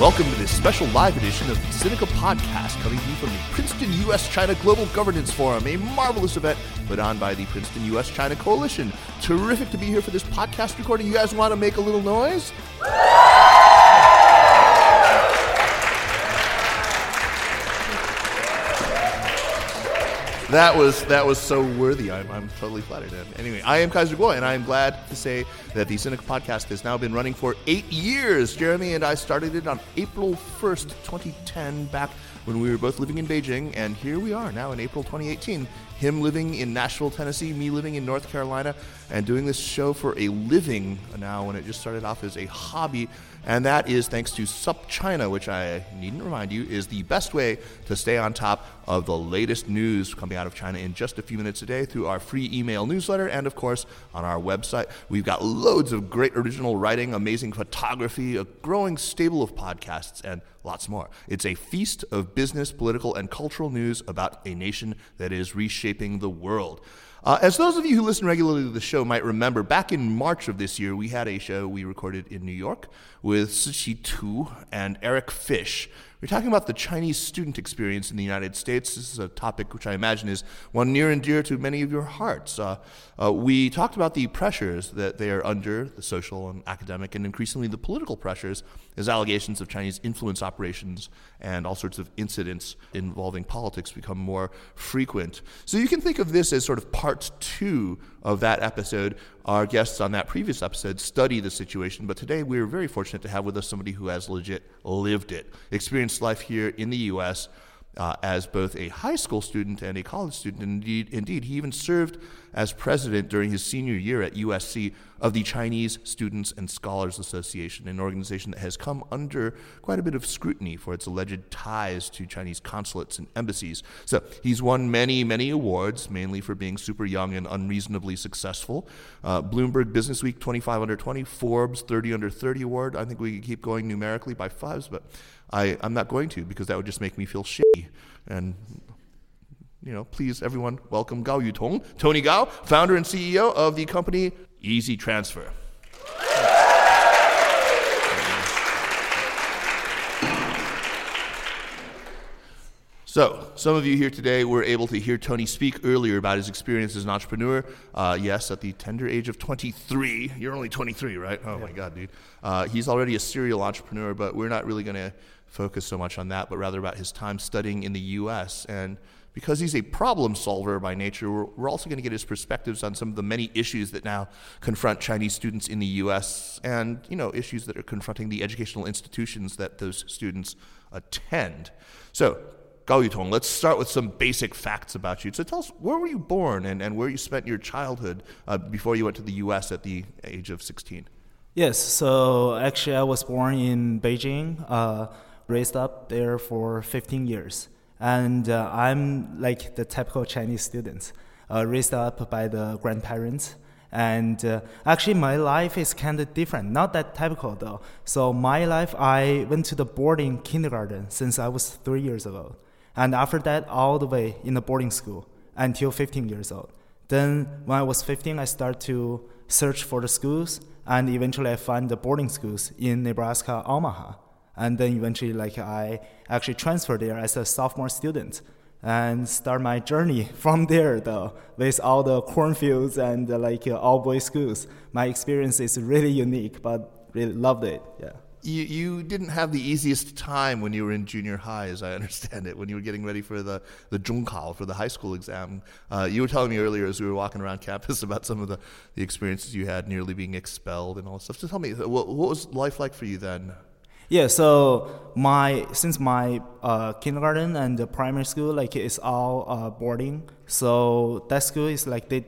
Welcome to this special live edition of the Sinica Podcast, coming to you from the Princeton U.S. China Global Governance Forum, a marvelous event put on by the Princeton U.S. China Coalition. Terrific to be here for this podcast recording. You guys want to make a little noise? That was that was so worthy. I'm, I'm totally flattered. And anyway, I am Kaiser Kuo, and I am glad to say that the Sinica podcast has now been running for eight years. Jeremy and I started it on April 1st, 2010, back when we were both living in Beijing, and here we are now in April 2018. Him living in Nashville, Tennessee, me living in North Carolina, and doing this show for a living now when it just started off as a hobby and that is thanks to SupChina, which I needn't remind you is the best way to stay on top of the latest news coming out of China in just a few minutes a day through our free email newsletter and, of course, on our website. We've got loads of great original writing, amazing photography, a growing stable of podcasts, and lots more. It's a feast of business, political, and cultural news about a nation that is reshaping the world. Uh, as those of you who listen regularly to the show might remember, back in March of this year, we had a show we recorded in New York with Siqi Tu and Eric Fish. We're talking about the Chinese student experience in the United States. This is a topic which I imagine is one near and dear to many of your hearts. Uh, uh, we talked about the pressures that they are under, the social and academic, and increasingly the political pressures, as allegations of Chinese influence operations and all sorts of incidents involving politics become more frequent. So you can think of this as sort of part two of that episode. Our guests on that previous episode study the situation, but today we're very fortunate to have with us somebody who has legit lived it, experienced life here in the U.S uh, as both a high school student and a college student. Indeed, indeed, he even served as president during his senior year at USC of the Chinese Students and Scholars Association, an organization that has come under quite a bit of scrutiny for its alleged ties to Chinese consulates and embassies. So he's won many, many awards, mainly for being super young and unreasonably successful. Uh, Bloomberg Businessweek 25 under 20, Forbes 30 under 30 award. I think we could keep going numerically by fives, but I, I'm not going to because that would just make me feel shitty. And, you know, please, everyone, welcome Gao Yutong, Tony Gao, founder and CEO of the company Easy Transfer. So, some of you here today were able to hear Tony speak earlier about his experience as an entrepreneur. Uh, yes, at the tender age of 23. You're only 23, right? Oh yeah. my God, dude. Uh, he's already a serial entrepreneur, but we're not really going to focus so much on that, but rather about his time studying in the U.S. And because he's a problem solver by nature, we're, we're also going to get his perspectives on some of the many issues that now confront Chinese students in the U.S. and you know issues that are confronting the educational institutions that those students attend. So, Gao Yutong, let's start with some basic facts about you. So, tell us where were you born and, and where you spent your childhood uh, before you went to the U.S. at the age of 16. Yes, so actually, I was born in Beijing. Uh, raised up there for 15 years. And uh, I'm like the typical Chinese student, uh, raised up by the grandparents. And uh, actually, my life is kind of different, not that typical though. So, my life, I went to the boarding kindergarten since I was three years old. And after that, all the way in the boarding school until 15 years old. Then, when I was 15, I started to search for the schools, and eventually, I found the boarding schools in Nebraska, Omaha. And then eventually like I actually transferred there as a sophomore student and start my journey from there though with all the cornfields and uh, like uh, all boys schools. My experience is really unique but really loved it yeah you, you didn't have the easiest time when you were in junior high, as I understand it, when you were getting ready for the, the Zhongkao, for the high school exam. Uh, you were telling me earlier as we were walking around campus about some of the, the experiences you had nearly being expelled and all this stuff. So tell me, what, what was life like for you then? Yeah, so my since my uh, kindergarten and the primary school like it's all uh, boarding, so that school is like they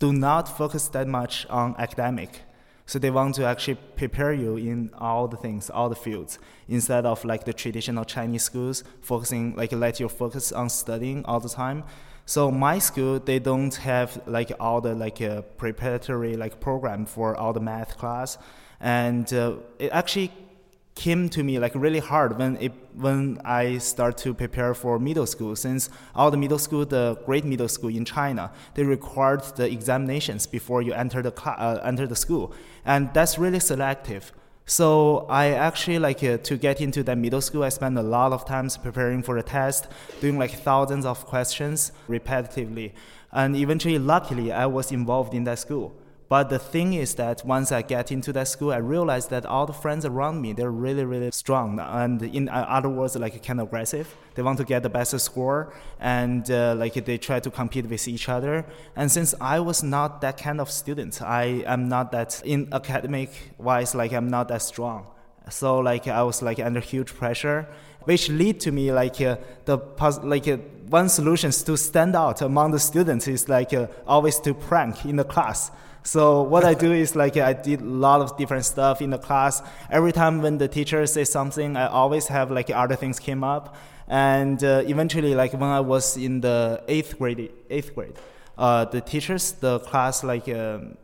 do not focus that much on academic. So they want to actually prepare you in all the things, all the fields, instead of like the traditional Chinese schools focusing like let you focus on studying all the time. So my school they don't have like all the like uh, preparatory like program for all the math class, and uh, it actually came to me like really hard when it when I start to prepare for middle school. Since all the middle school, the great middle school in China, they required the examinations before you enter the cl- uh, enter the school, and that's really selective. So I actually like uh, to get into that middle school. I spent a lot of times preparing for the test, doing like thousands of questions repetitively, and eventually, luckily, I was involved in that school. But the thing is that once I get into that school, I realized that all the friends around me, they're really, really strong. And in other words, like kind of aggressive. They want to get the best score and uh, like they try to compete with each other. And since I was not that kind of student, I am not that in academic wise, like I'm not that strong. So like I was like under huge pressure, which lead to me like uh, the pos- like uh, one solution to stand out among the students is like uh, always to prank in the class. So what I do is like I did a lot of different stuff in the class. Every time when the teacher says something, I always have like other things came up. And uh, eventually, like when I was in the eighth grade, eighth grade, uh, the teachers, the class, like um,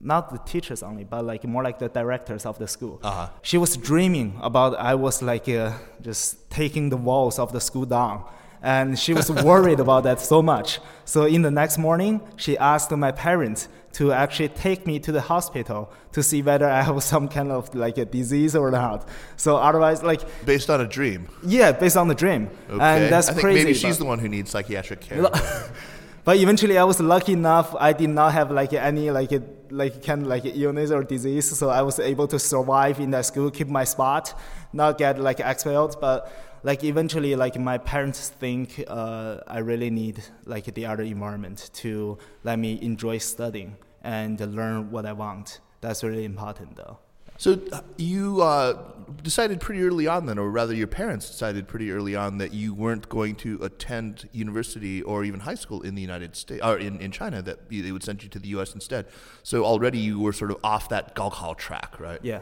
not the teachers only, but like more like the directors of the school. Uh-huh. She was dreaming about I was like uh, just taking the walls of the school down and she was worried about that so much. So in the next morning, she asked my parents to actually take me to the hospital to see whether I have some kind of like a disease or not. So otherwise, like based on a dream. Yeah, based on the dream, okay. and that's I think crazy. Maybe she's the one who needs psychiatric care. but eventually, I was lucky enough. I did not have like any like a, like kind of like illness or disease, so I was able to survive in that school, keep my spot, not get like expelled, but like eventually like my parents think uh, i really need like the other environment to let me enjoy studying and learn what i want. That's really important though. So you uh, decided pretty early on then or rather your parents decided pretty early on that you weren't going to attend university or even high school in the united states or in, in china that they would send you to the us instead. So already you were sort of off that gaokao track right? Yeah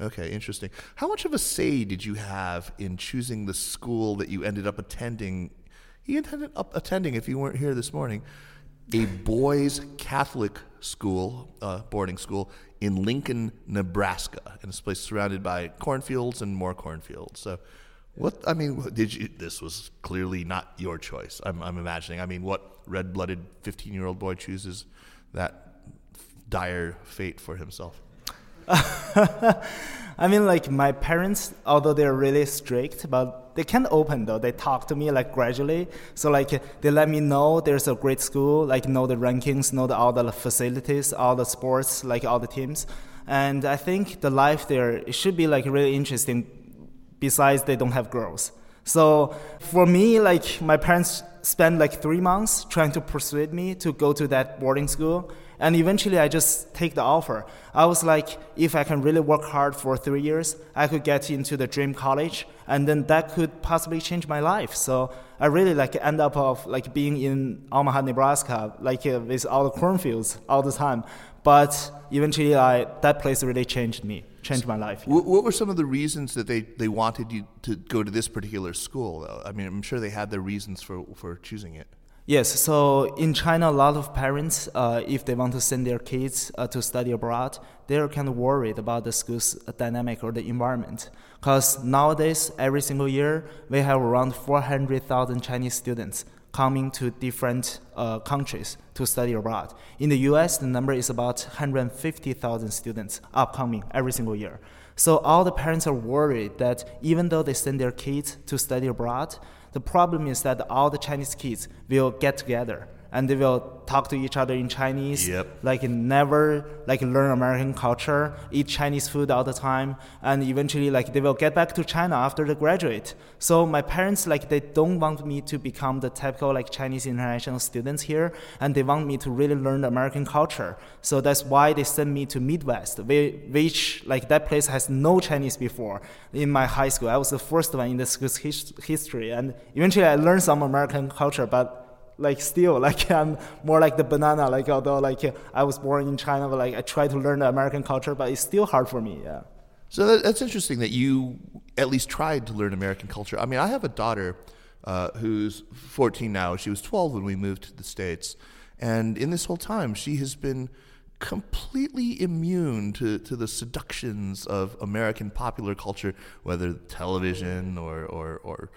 Okay, interesting. How much of a say did you have in choosing the school that you ended up attending? You ended up attending, if you weren't here this morning, a boys' Catholic school, uh, boarding school in Lincoln, Nebraska, in this place surrounded by cornfields and more cornfields. So, what I mean, did you? This was clearly not your choice. I'm, I'm imagining. I mean, what red-blooded 15-year-old boy chooses that dire fate for himself? I mean, like my parents, although they're really strict, but they can open though. They talk to me like gradually. So like they let me know there's a great school, like know the rankings, know the, all the facilities, all the sports, like all the teams. And I think the life there it should be like really interesting. Besides, they don't have girls. So for me, like my parents spent like three months trying to persuade me to go to that boarding school and eventually I just take the offer. I was like, if I can really work hard for three years, I could get into the dream college, and then that could possibly change my life. So I really like end up of like being in Omaha, Nebraska, like uh, with all the cornfields all the time. But eventually, I, that place really changed me, changed my life. Yeah. What were some of the reasons that they, they wanted you to go to this particular school? I mean, I'm sure they had their reasons for, for choosing it. Yes, so in China, a lot of parents, uh, if they want to send their kids uh, to study abroad, they're kind of worried about the school's dynamic or the environment. Because nowadays, every single year, we have around 400,000 Chinese students coming to different uh, countries to study abroad. In the US, the number is about 150,000 students upcoming every single year. So all the parents are worried that even though they send their kids to study abroad, the problem is that all the Chinese kids will get together and they will talk to each other in Chinese. Yep. Like never like learn American culture, eat Chinese food all the time, and eventually like they will get back to China after they graduate. So my parents like they don't want me to become the typical like Chinese international students here, and they want me to really learn the American culture. So that's why they sent me to Midwest, which like that place has no Chinese before. In my high school, I was the first one in the school's his- history, and eventually I learned some American culture, but like still like I'm more like the banana like although like I was born in China but like I try to learn the American culture but it's still hard for me yeah So that, that's interesting that you at least tried to learn American culture. I mean, I have a daughter uh, who's 14 now. She was 12 when we moved to the States. And in this whole time, she has been completely immune to, to the seductions of American popular culture, whether television or, or, or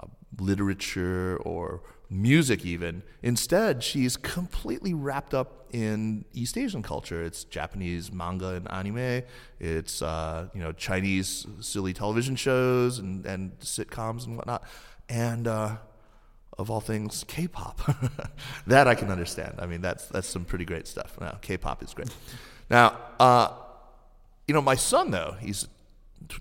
uh, literature or music even. Instead, she's completely wrapped up in East Asian culture. It's Japanese manga and anime. It's uh, you know Chinese silly television shows and, and sitcoms and whatnot. And uh, of all things, K-pop. that I can understand. I mean, that's that's some pretty great stuff. Now, K-pop is great. Now, uh, you know, my son though, he's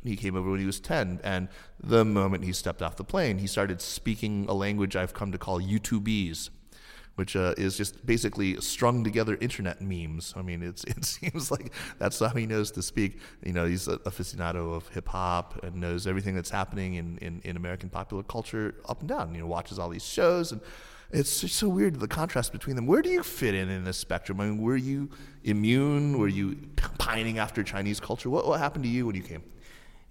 he came over when he was 10 and the moment he stepped off the plane he started speaking a language i've come to call u2bs which uh, is just basically strung together internet memes i mean it's, it seems like that's how he knows to speak you know he's aficionado of hip-hop and knows everything that's happening in, in, in american popular culture up and down you know watches all these shows and it's just so weird the contrast between them. Where do you fit in in this spectrum? I mean, were you immune? Were you pining after Chinese culture? What, what happened to you when you came?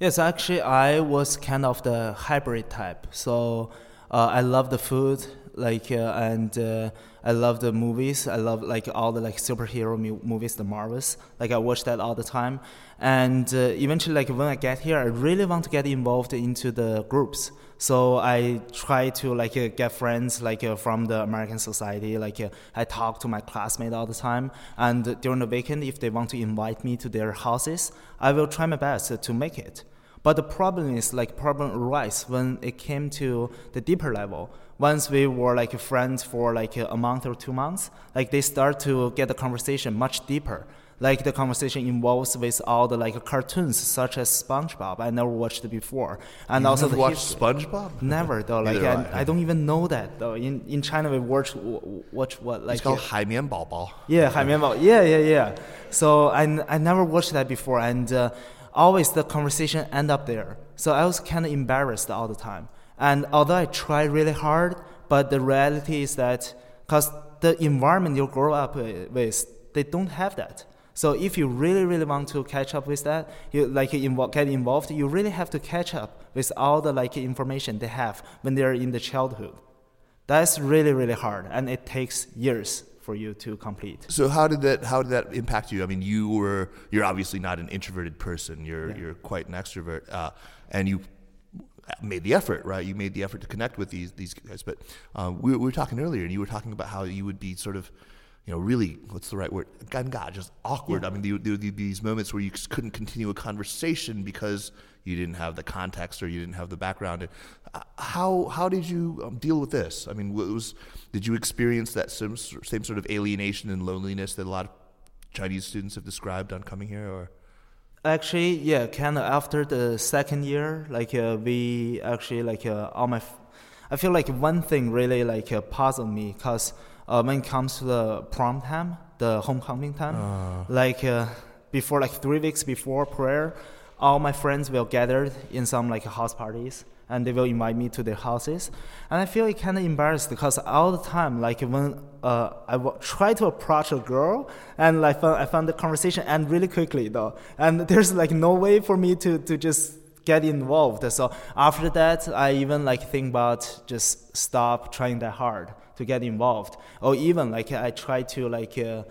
Yes, actually, I was kind of the hybrid type. So uh, I love the food, like, uh, and uh, I love the movies. I love like all the like superhero mu- movies, the Marvels. Like I watch that all the time. And uh, eventually, like when I get here, I really want to get involved into the groups. So I try to like uh, get friends like uh, from the American society. Like uh, I talk to my classmates all the time, and during the weekend, if they want to invite me to their houses, I will try my best to make it. But the problem is like problem arise when it came to the deeper level. Once we were like friends for like a month or two months, like they start to get the conversation much deeper like the conversation involves with all the like cartoons such as SpongeBob. I never watched it before, and you also never the watched history. SpongeBob. Never though. Like Neither have I, I. I don't even know that though. In in China we watch watch what like It's called uh, Hai Mian Bao Bao. yeah, 海绵宝. Yeah, yeah, yeah. So I, n- I never watched that before, and uh, always the conversation end up there. So I was kind of embarrassed all the time. And although I try really hard, but the reality is that because the environment you grow up with, they don't have that. So if you really, really want to catch up with that, you like invo- get involved, you really have to catch up with all the like information they have when they're in the childhood. That's really, really hard, and it takes years for you to complete. So how did that how did that impact you? I mean, you were you're obviously not an introverted person. You're Yeah. you're quite an extrovert, uh, and you made the effort, right? You made the effort to connect with these these guys. But uh, we, we were talking earlier, and you were talking about how you would be sort of, you know, really what's the right word? Ganga, just awkward. I mean, there, would be these moments where you just couldn't continue a conversation because you didn't have the context or you didn't have the background. And, uh, how how did you um, deal with this? I mean, was did you experience that same, same sort of alienation and loneliness that a lot of Chinese students have described on coming here, or Actually, yeah, kind of after the second year, like uh, we actually like uh, all my, f- I feel like one thing really like uh, puzzled me because uh, when it comes to the prom time, the homecoming time, like uh, before like three weeks before prayer, all my friends will gather in some like house parties and they will invite me to their houses. And i feel like kind of embarrassed because all the time like when uh, I w- try to approach a girl and like i found the conversation end really quickly though. And there's like no way for me to, to just get involved. So after that i even like think about just stop trying that hard to get involved or even like i try to like uh,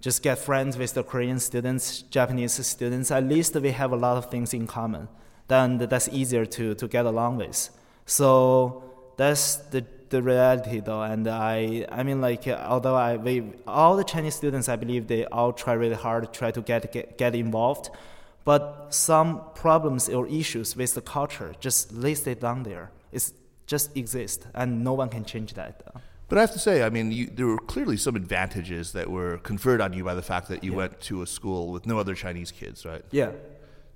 just get friends with the Korean students, Japanese students. At least we have a lot of things in common. Then that's easier to, to get along with. So that's the, the reality though. And I, I mean like, although I, we, all the Chinese students, I believe they all try really hard to try to get, get, get involved. But some problems or issues with the culture just listed down there. It's just exist and no one can change that. But I have to say, I mean, you, there were clearly some advantages that were conferred on you by the fact that you went to a school with no other Chinese kids, right? Yeah.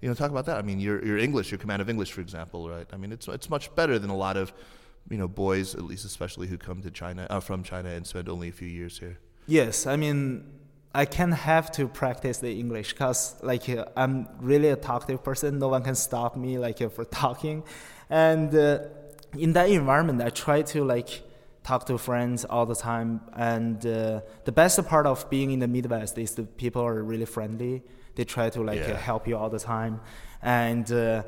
You know, talk about that. I mean, your your English, your command of English, for example, right? I mean, it's it's much better than a lot of, you know, boys, at least especially who come to China uh, from China and spend only a few years here. Yes, I mean, I can have to practice the English because like uh, I'm really a talkative person. No one can stop me like uh, for talking, and uh, in that environment, I try to like talk to friends all the time. And uh, the best part of being in the Midwest is the people are really friendly. They try to like Yeah. help you all the time, and. Uh,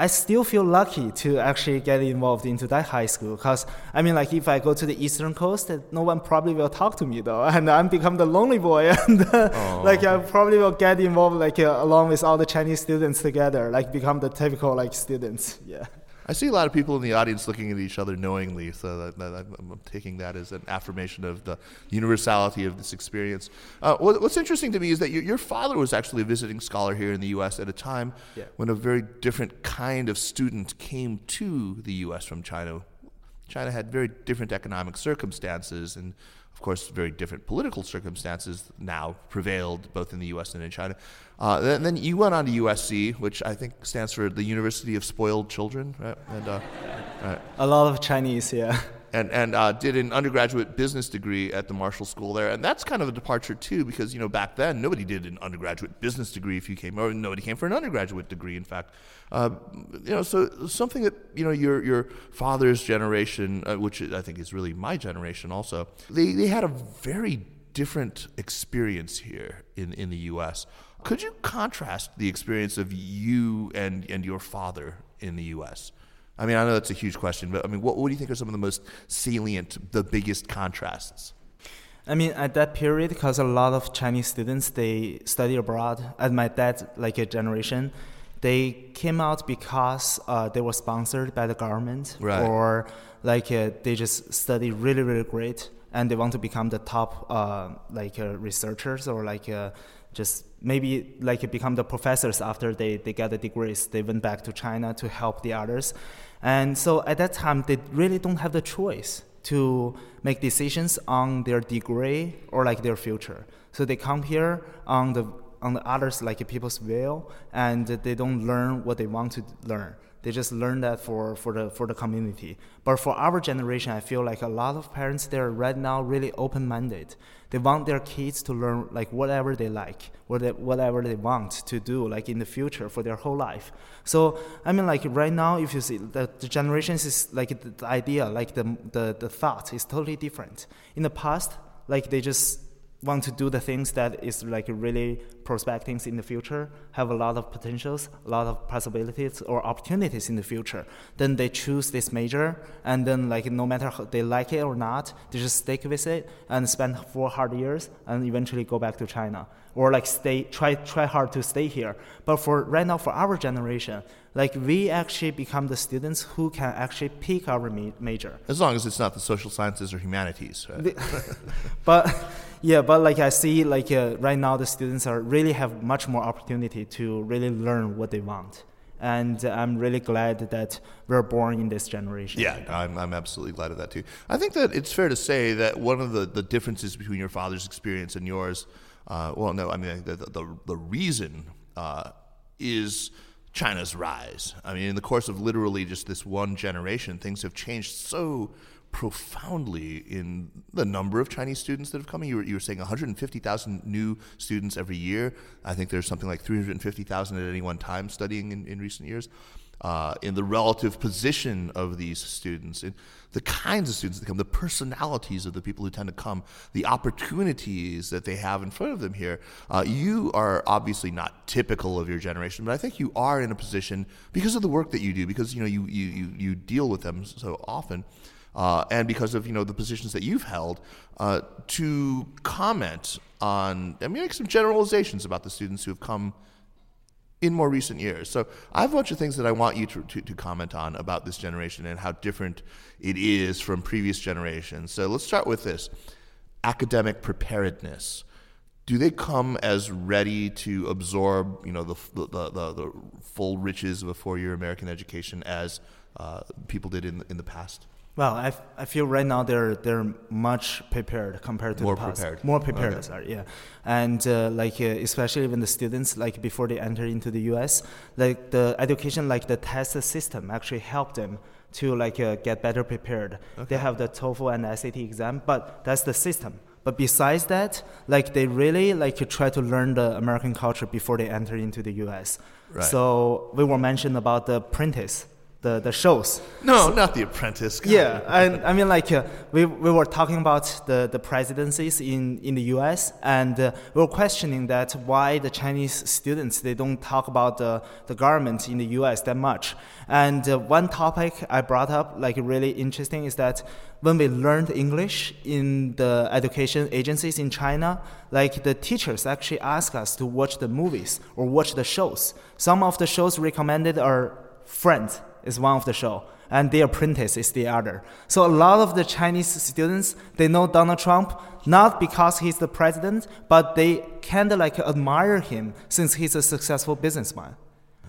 I still feel lucky to actually get involved into that high school because I mean, like if I go to the Eastern Coast, no one probably will talk to me though, and I'm become the lonely boy, and uh, like I probably will get involved like uh, along with all the Chinese students together, like become the typical like students. Yeah. I see a lot of people in the audience looking at each other knowingly, so that, that I'm, taking that as an affirmation of the universality of this experience. Uh, what, what's interesting to me is that your, your father was actually a visiting scholar here in the U.S. at a time Yeah. when a very different kind of student came to the U.S. from China. China had very different economic circumstances, and of course, very different political circumstances now prevailed both in the U.S. and in China. Uh, then, then you went on to USC, which I think stands for the University of Spoiled Children, right? And, uh, right. A lot of Chinese, yeah. and, and uh, did an undergraduate business degree at the Marshall School there. And that's kind of a departure, too, because, you know, back then, nobody did an undergraduate business degree if you came, or nobody came for an undergraduate degree, in fact. Uh, you know, so something that, you know, your, your father's generation, uh, which I think is really my generation also, they, they had a very different experience here in, in the U.S. Could you contrast the experience of you and, and your father in the U.S.? I mean, I know that's a huge question, but I mean, what, what do you think are some of the most salient, the biggest contrasts? I mean, at that period, because a lot of Chinese students they study abroad. At my dad, like a generation, they came out because uh, they were sponsored by the government, Right. or like uh, they just study really, really great, and they want to become the top uh, like uh, researchers or like uh, just maybe like become the professors after they, they get the degrees. They went back to China to help the others. And so at that time, they really don't have the choice to make decisions on their degree or like their future. So they come here on the on the others like people's will, and they don't learn what they want to learn. They just learn that for, for the for the community. But for our generation, I feel like a lot of parents they're right now really open minded. They want their kids to learn like whatever they like, whatever they want to do, like in the future for their whole life. So I mean, like right now, if you see the, the generations is like the, the idea, like the, the the thought is totally different. In the past, like they just want to do the things that is like really prospecting in the future, have a lot of potentials, a lot of possibilities or opportunities in the future. Then they choose this major, and then like no matter how they like it or not, they just stick with it and spend four hard years, and eventually go back to China or like stay try try hard to stay here. But for right now, for our generation, like we actually become the students who can actually pick our ma- major. As long as it's not the social sciences or humanities. Right? but yeah but like i see like uh, right now the students are really have much more opportunity to really learn what they want and i'm really glad that we're born in this generation Yeah, I'm, I'm absolutely glad of that too. I think that it's fair to say that one of the, the differences between your father's experience and yours, uh, well, no, I mean, the, the, the reason uh, is China's rise. I mean, in the course of literally just this one generation, things have changed so profoundly in the number of Chinese students that have come. You were, you were saying 150,000 new students every year. I think there's something like 350,000 at any one time studying in, in recent years uh, in the relative position of these students, in the kinds of students that come, the personalities of the people who tend to come, the opportunities that they have in front of them here. Uh, you are obviously not typical of your generation, but I think you are in a position because of the work that you do, because you know you you you, you deal with them so often. Uh, and because of you know the positions that you've held, uh, to comment on, I mean, make some generalizations about the students who have come in more recent years. So I have a bunch of things that I want you to, to, to, comment on about this generation and how different it is from previous generations. So let's start with this academic preparedness. Do they come as ready to absorb, you know, the, the, the, the full riches of a four-year American education as uh, people did in, in the past? Well, I, f- I feel right now they're they're much prepared compared to More the past. prepared. More prepared, Okay. sorry, yeah. And uh, like uh, especially when the students like before they enter into the U.S., like the education, like the test system, actually helped them to like uh, get better prepared. They have the TOEFL and SAT exam, but that's the system. But besides that, like they really like try to learn the American culture before they enter into the U.S. Right. So we were mentioned about the apprentice, the the shows. No, not The Apprentice. God. Yeah, and I mean, like uh, we, we were talking about the, the presidencies in, in the U.S. and uh, we were questioning that why the Chinese students they don't talk about the, the government in the U.S. that much. And uh, one topic I brought up, like really interesting, is that when we learned English in the education agencies in China, like the teachers actually ask us to watch the movies or watch the shows. Some of the shows recommended are Friends is one of the show, and The Apprentice is the other. So a lot of the Chinese students they know Donald Trump not because he's the president, but they kind of like admire him since he's a successful businessman,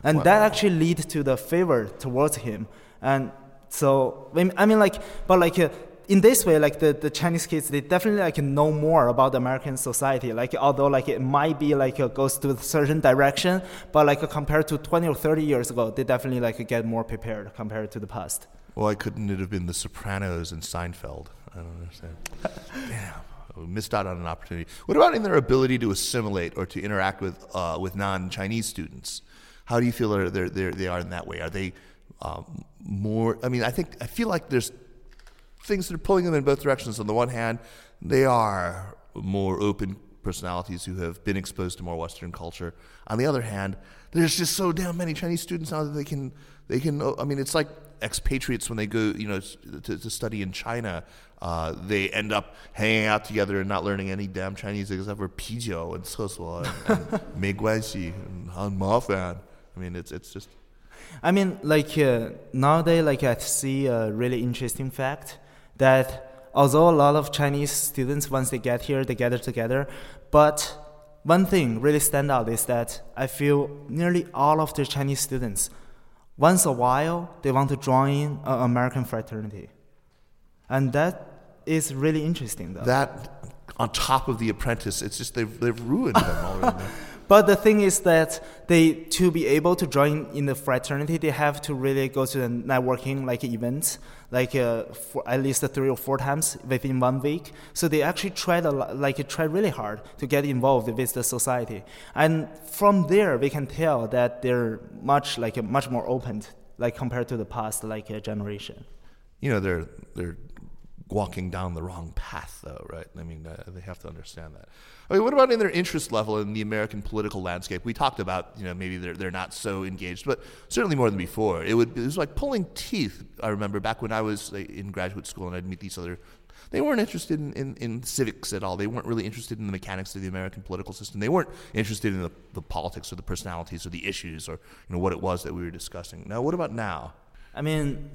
and that actually lead to the favor towards him. And so I mean- I mean like, but like. Uh, in this way, like the, the Chinese kids, they definitely like know more about American society. Like although like it might be like it goes to a certain direction, but like compared to 20 or 30 years ago, they definitely like get more prepared compared to the past. Why couldn't it have been The Sopranos and Seinfeld? I don't understand. Damn. We missed out on an opportunity. What about in their ability to assimilate or to interact with uh, with non-Chinese students? How do you feel they're, they're, they're, they are in that way? Are they um, more? I mean, I think I feel like there's things that are pulling them in both directions. On the one hand, they are more open personalities who have been exposed to more Western culture. On the other hand, there's just so damn many Chinese students now that they can they can. I mean, it's like expatriates when they go, you know, to, to study in China. Uh, they end up hanging out together and not learning any damn Chinese except for pijiu and cesuo and, and meiguanxi and han mafan. I mean, it's it's just. I mean, like uh, nowadays, like I see a really interesting fact that although a lot of Chinese students, once they get here, they gather together, but one thing really stand out is that I feel nearly all of the Chinese students, once a while, they want to join an American fraternity, and that is really interesting, though. that on top of the apprentice. It's just they've they've ruined them already. But the thing is that they to be able to join in the fraternity, they have to really go to the networking like events, like uh, for at least three or four times within one week. So they actually try lot, like try really hard to get involved with the society, and from there we can tell that they're much like much more open, like compared to the past like uh, generation. you know they're they're walking down the wrong path though right i mean uh, they have to understand that i mean what about in their interest level in the american political landscape we talked about you know maybe they're, they're not so engaged but certainly more than before it would it was like pulling teeth i remember back when i was in graduate school and i'd meet these other they weren't interested in, in, in civics at all. They weren't really interested in the mechanics of the American political system. They weren't interested in the, the politics or the personalities or the issues or you know what it was that we were discussing. Now, what about now? I mean,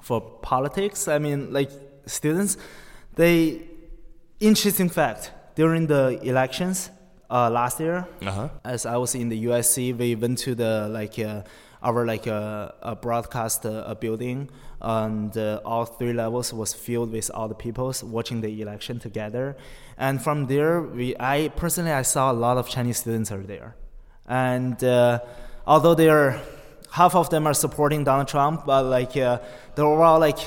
for politics, I mean, like students, they interesting fact during the elections uh, last year, Uh-huh. as I was in the USC, we went to the like uh, our like uh, a broadcast uh, a building, and uh, all three levels was filled with all the people watching the election together, and from there, we I personally I saw a lot of Chinese students are there, and uh, although they're half of them are supporting Donald Trump, but like uh, they're overall like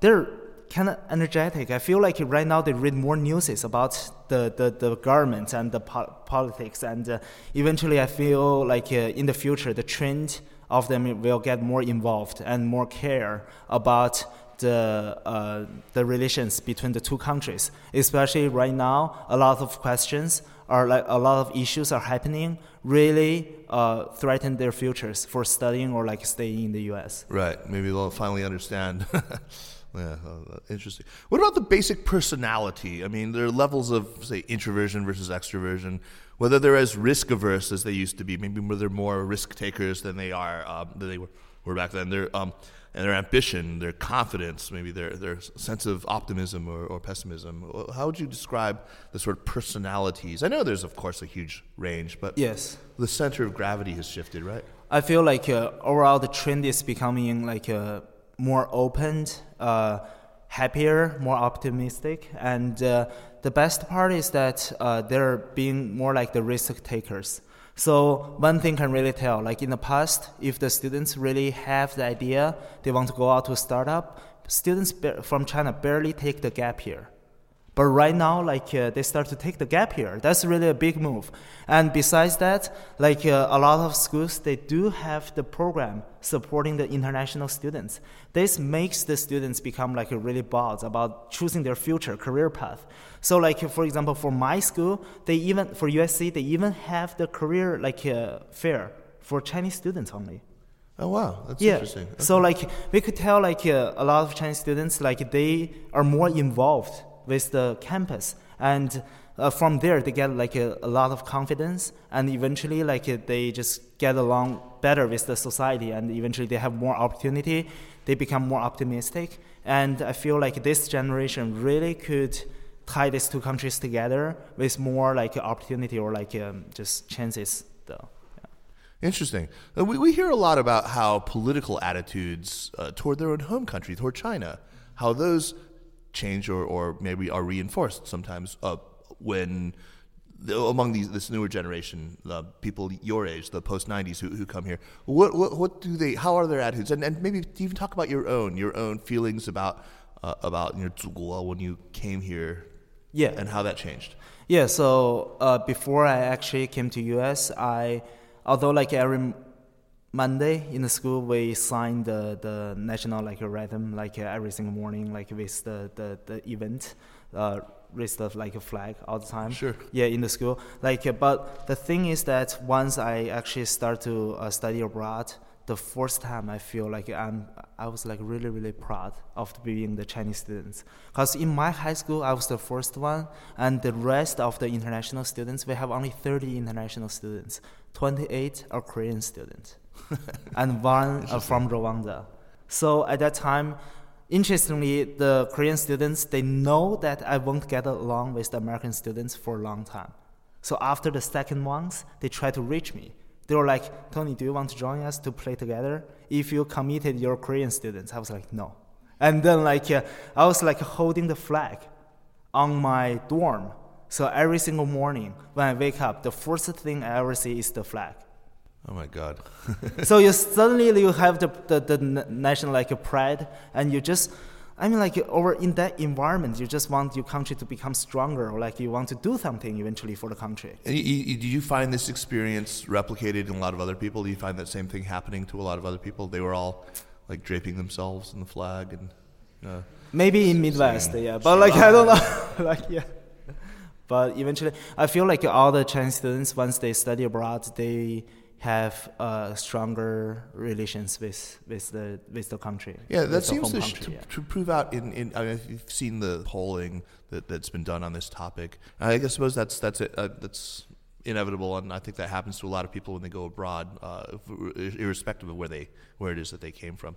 they're kind of energetic. I feel like right now they read more news about the, the, the government and the po- politics, and uh, eventually I feel like uh, in the future the trend of them will get more involved and more care about the uh, the relations between the two countries. Especially right now, a lot of questions are like a lot of issues are happening really uh, threaten their futures for studying or like staying in the U.S. Right. Maybe they'll finally understand. yeah, uh, interesting. What about the basic personality? I mean, there are levels of, say, introversion versus extroversion. Whether they're as risk averse as they used to be, maybe they're more risk takers than they are um, than they were, were back then. Their um, and their ambition, their confidence, maybe their their sense of optimism or, or pessimism. How would you describe the sort of personalities? I know there's of course a huge range, but Yes. the center of gravity has shifted, right? I feel like uh, overall the trend is becoming like uh, more open, uh, happier, more optimistic, and uh, the best part is that uh, they're being more like the risk takers. So one thing can really tell, like in the past, if the students really have the idea, they want to go out to a startup, students from China barely take the gap year. But right now, like uh, they start to take the gap year. That's really a big move. And besides that, like uh, a lot of schools, they do have the program supporting the international students. This makes the students become like really bold about choosing their future career path. So, like for example, for my school, they even for USC, they even have the career like uh, fair for Chinese students only. Oh wow, that's yeah. interesting. Okay. So like we could tell like uh, a lot of Chinese students like they are more involved with the campus. And uh, from there they get like a, a, lot of confidence. And eventually like they just get along better with the society. And eventually they have more opportunity. They become more optimistic. And i feel like this generation really could tie these two countries together with more like opportunity or like um, just chances though. Interesting. Uh, we, we hear a lot about how political attitudes uh, toward their own home country, toward China, how those change or, or maybe are reinforced sometimes uh, when among these this newer generation, the people your age, the post '90s who, who come here, what, what what do they? How are their attitudes? And and maybe even talk about your own your own feelings about uh, about your know, when you came here, yeah, and how that changed. Yeah. So uh, before I actually came to US, I although like every Monday in the school we sign the, the national like rhythm like uh, every single morning like with the the, the event uh, raise the like a flag all the time. Sure. Yeah, in the school. Like, uh, but the thing is that once I actually start to uh, study abroad, the first time I feel like I'm, I was like really, really proud of being the Chinese students. Because in my high school, I was the first one, and the rest of the international students, we have only 30 international students. 28 are Korean students, and one are from Rwanda. So at that time, interestingly, the Korean students they know that I won't get along with the American students for a long time. So after the second ones, they try to reach me they were like, Tony, do you want to join us to play together? If you committed your Korean students, I was like, no. And then like uh, I was like holding the flag on my dorm. So every single morning when I wake up, the first thing I ever see is the flag. Oh my God! so you suddenly you have the, the, the national like pride, and you just I mean, like over in that environment, you just want your country to become stronger, or like you want to do something eventually for the country. And you, you, do you find this experience replicated in a lot of other people? Do you find that same thing happening to a lot of other people? They were all like draping themselves in the flag and. Uh, Maybe in Midwest, yeah, but like I don't know, like yeah. But eventually, I feel like all the Chinese students, once they study abroad, they have uh, stronger relations with with the with the country. Yeah, that seems to, country, to, yeah. to, prove out in, in I mean, you've seen the polling that that's been done on this topic. I guess suppose that's that's it. Uh, that's inevitable, and I think that happens to a lot of people when they go abroad, uh, irrespective of where they where it is that they came from.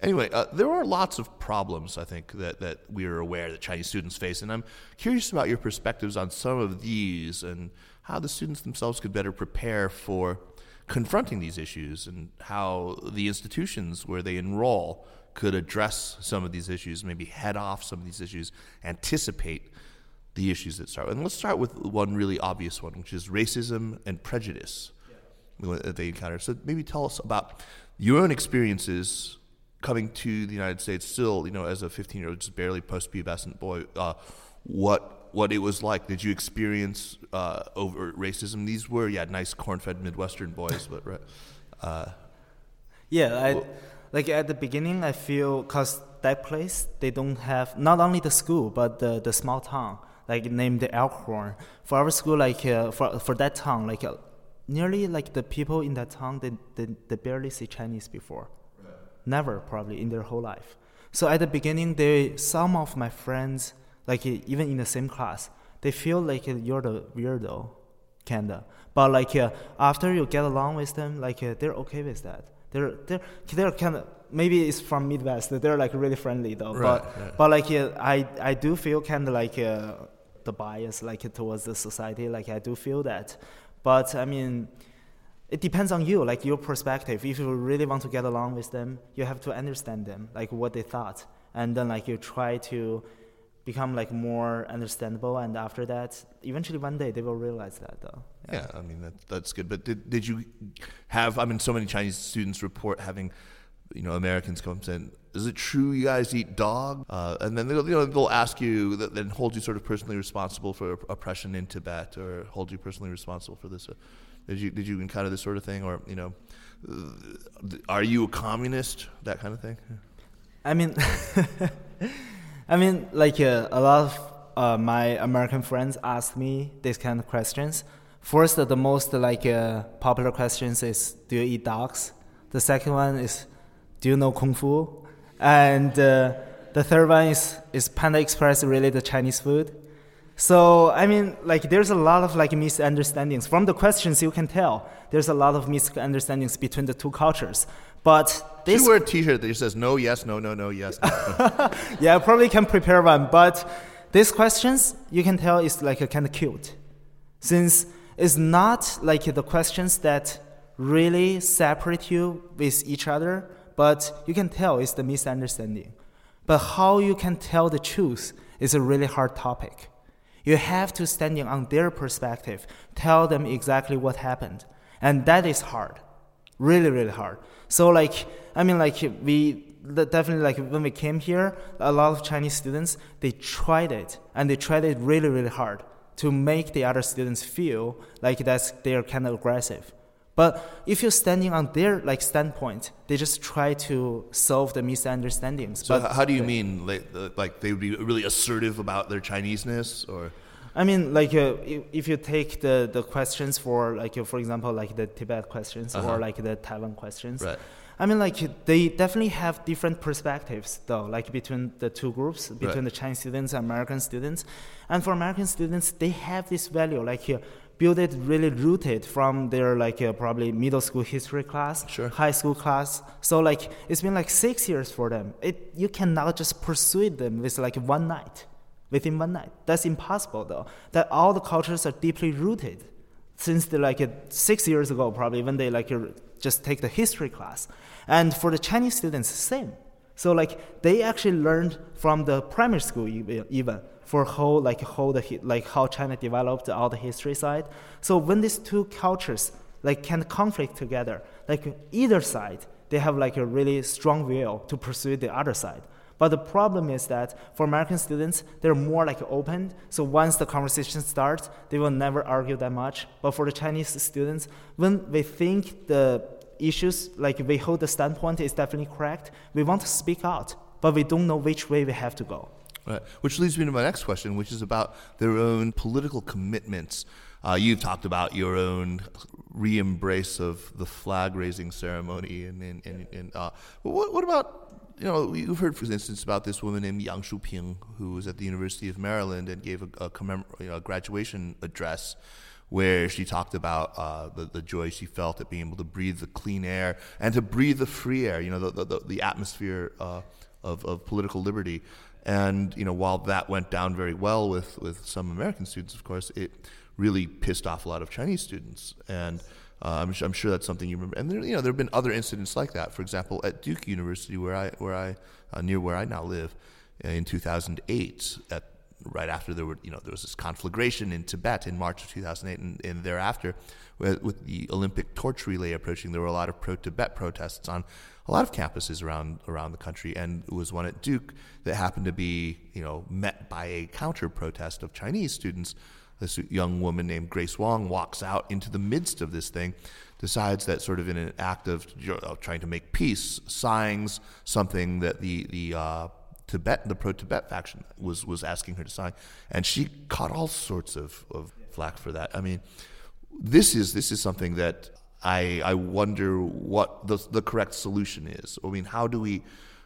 Anyway, uh, there are lots of problems I think that, that we are aware that Chinese students face, and I'm curious about your perspectives on some of these and how the students themselves could better prepare for confronting these issues and how the institutions where they enroll could address some of these issues, maybe head off some of these issues, anticipate the issues that start. And let's start with one really obvious one, which is racism and prejudice yeah. that they encounter. So maybe tell us about your own experiences coming to the United States, still, you know, as a 15 year old, just barely post pubescent boy. Uh, what what it was like. Did you experience uh, overt racism? These were yeah, nice corn-fed Midwestern boys, but right. Uh, yeah, I, like at the beginning, I feel because that place they don't have not only the school but the the small town like named Elkhorn. For our school, like uh, for for that town, like uh, nearly like the people in that town, they they, they barely see Chinese before, right. never probably in their whole life. So at the beginning, they some of my friends like even in the same class, they feel like you're the weirdo, kinda. But like uh, after you get along with them, like uh, they're okay with that. They're they're they're kind of maybe it's from Midwest. They're like really friendly though. Right, but right. but like uh, I I do feel kind of like uh, the bias like towards the society. Like I do feel that. But I mean it depends on you, like your perspective. If you really want to get along with them, you have to understand them, like what they thought and then like you try to become like more understandable, and after that, eventually one day they will realize that though. Yeah, I mean that, that's good. But did did you have? I mean, so many Chinese students report having, you know, Americans come saying, "Is it true you guys eat dog?" Uh, and then they'll you know they'll ask you, then hold you sort of personally responsible for oppression in Tibet, or hold you personally responsible for this. Did you did you encounter this sort of thing, or you know, are you a communist? That kind of thing. I mean, I mean, like uh, a lot of uh, my American friends ask me these kind of questions. First, the most like uh, popular questions is, "Do you eat dogs?" The second one is, "Do you know kung fu?" And uh, the third one is, "Is Panda Express really the Chinese food?" So I mean, like, there's a lot of like misunderstandings from the questions. You can tell there's a lot of misunderstandings between the two cultures. But this you wear a T-shirt that says no, yes, no, no, no, yes. No. yeah, I probably can prepare one. But these questions, you can tell, is like a kind of cute, since it's not like the questions that really separate you with each other, but you can tell it's the misunderstanding. But how you can tell the truth is a really hard topic. You have to standing on their perspective, tell them exactly what happened. And that is hard. Really, really hard. So like I mean like we definitely like when we came here, a lot of Chinese students they tried it and they tried it really, really hard to make the other students feel like that's they're kind of aggressive. But if you're standing on their like standpoint, they just try to solve the misunderstandings. So but how do you mean like, like they would be really assertive about their Chineseness or? I mean, like uh, if you take the, the questions for like uh, for example like the Tibet questions uh-huh. or like the Taiwan questions. Right. I mean, like they definitely have different perspectives, though, like between the two groups, between right. the Chinese students and American students. And for American students, they have this value, like uh, build it really rooted from their like uh, probably middle school history class, sure. high school class. So like it's been like six years for them. It you cannot just persuade them with like one night, within one night. That's impossible, though. That all the cultures are deeply rooted since the like uh, six years ago, probably when they like. Uh, just take the history class. And for the Chinese students, same. So like they actually learned from the primary school even for whole like whole the like how China developed all the history side. So when these two cultures like can conflict together, like either side they have like a really strong will to pursue the other side. But the problem is that for American students, they're more like open. So once the conversation starts, they will never argue that much. But for the Chinese students, when they think the issues, like we hold the standpoint is definitely correct, we want to speak out, but we don't know which way we have to go. Right. Which leads me to my next question, which is about their own political commitments. Uh, you've talked about your own re-embrace of the flag-raising ceremony, and, and, and, and uh, what, what, about you know, you've heard, for instance, about this woman named Yang Shuping, who was at the University of Maryland and gave a, a, you know, a graduation address where she talked about uh, the, the joy she felt at being able to breathe the clean air and to breathe the free air, you know, the, the, the atmosphere uh, of, of political liberty. And, you know, while that went down very well with, with some American students, of course, it really pissed off a lot of Chinese students. And uh, I'm, I'm, sure that's something you remember. And there, you know, there have been other incidents like that. For example, at Duke University, where I, where I, uh, near where I now live, uh, in 2008, at right after there were, you know, there was this conflagration in Tibet in March of 2008, and, and thereafter, with, with, the Olympic torch relay approaching, there were a lot of pro-Tibet protests on a lot of campuses around around the country, and it was one at Duke that happened to be, you know, met by a counter protest of Chinese students. This young woman named Grace Wang walks out into the midst of this thing, decides that sort of in an act of trying to make peace, signs something that the the uh, Tibet, the pro-Tibet faction was was asking her to sign, and she caught all sorts of, of flack for that. I mean, this is this is something that I I wonder what the the correct solution is. I mean, how do we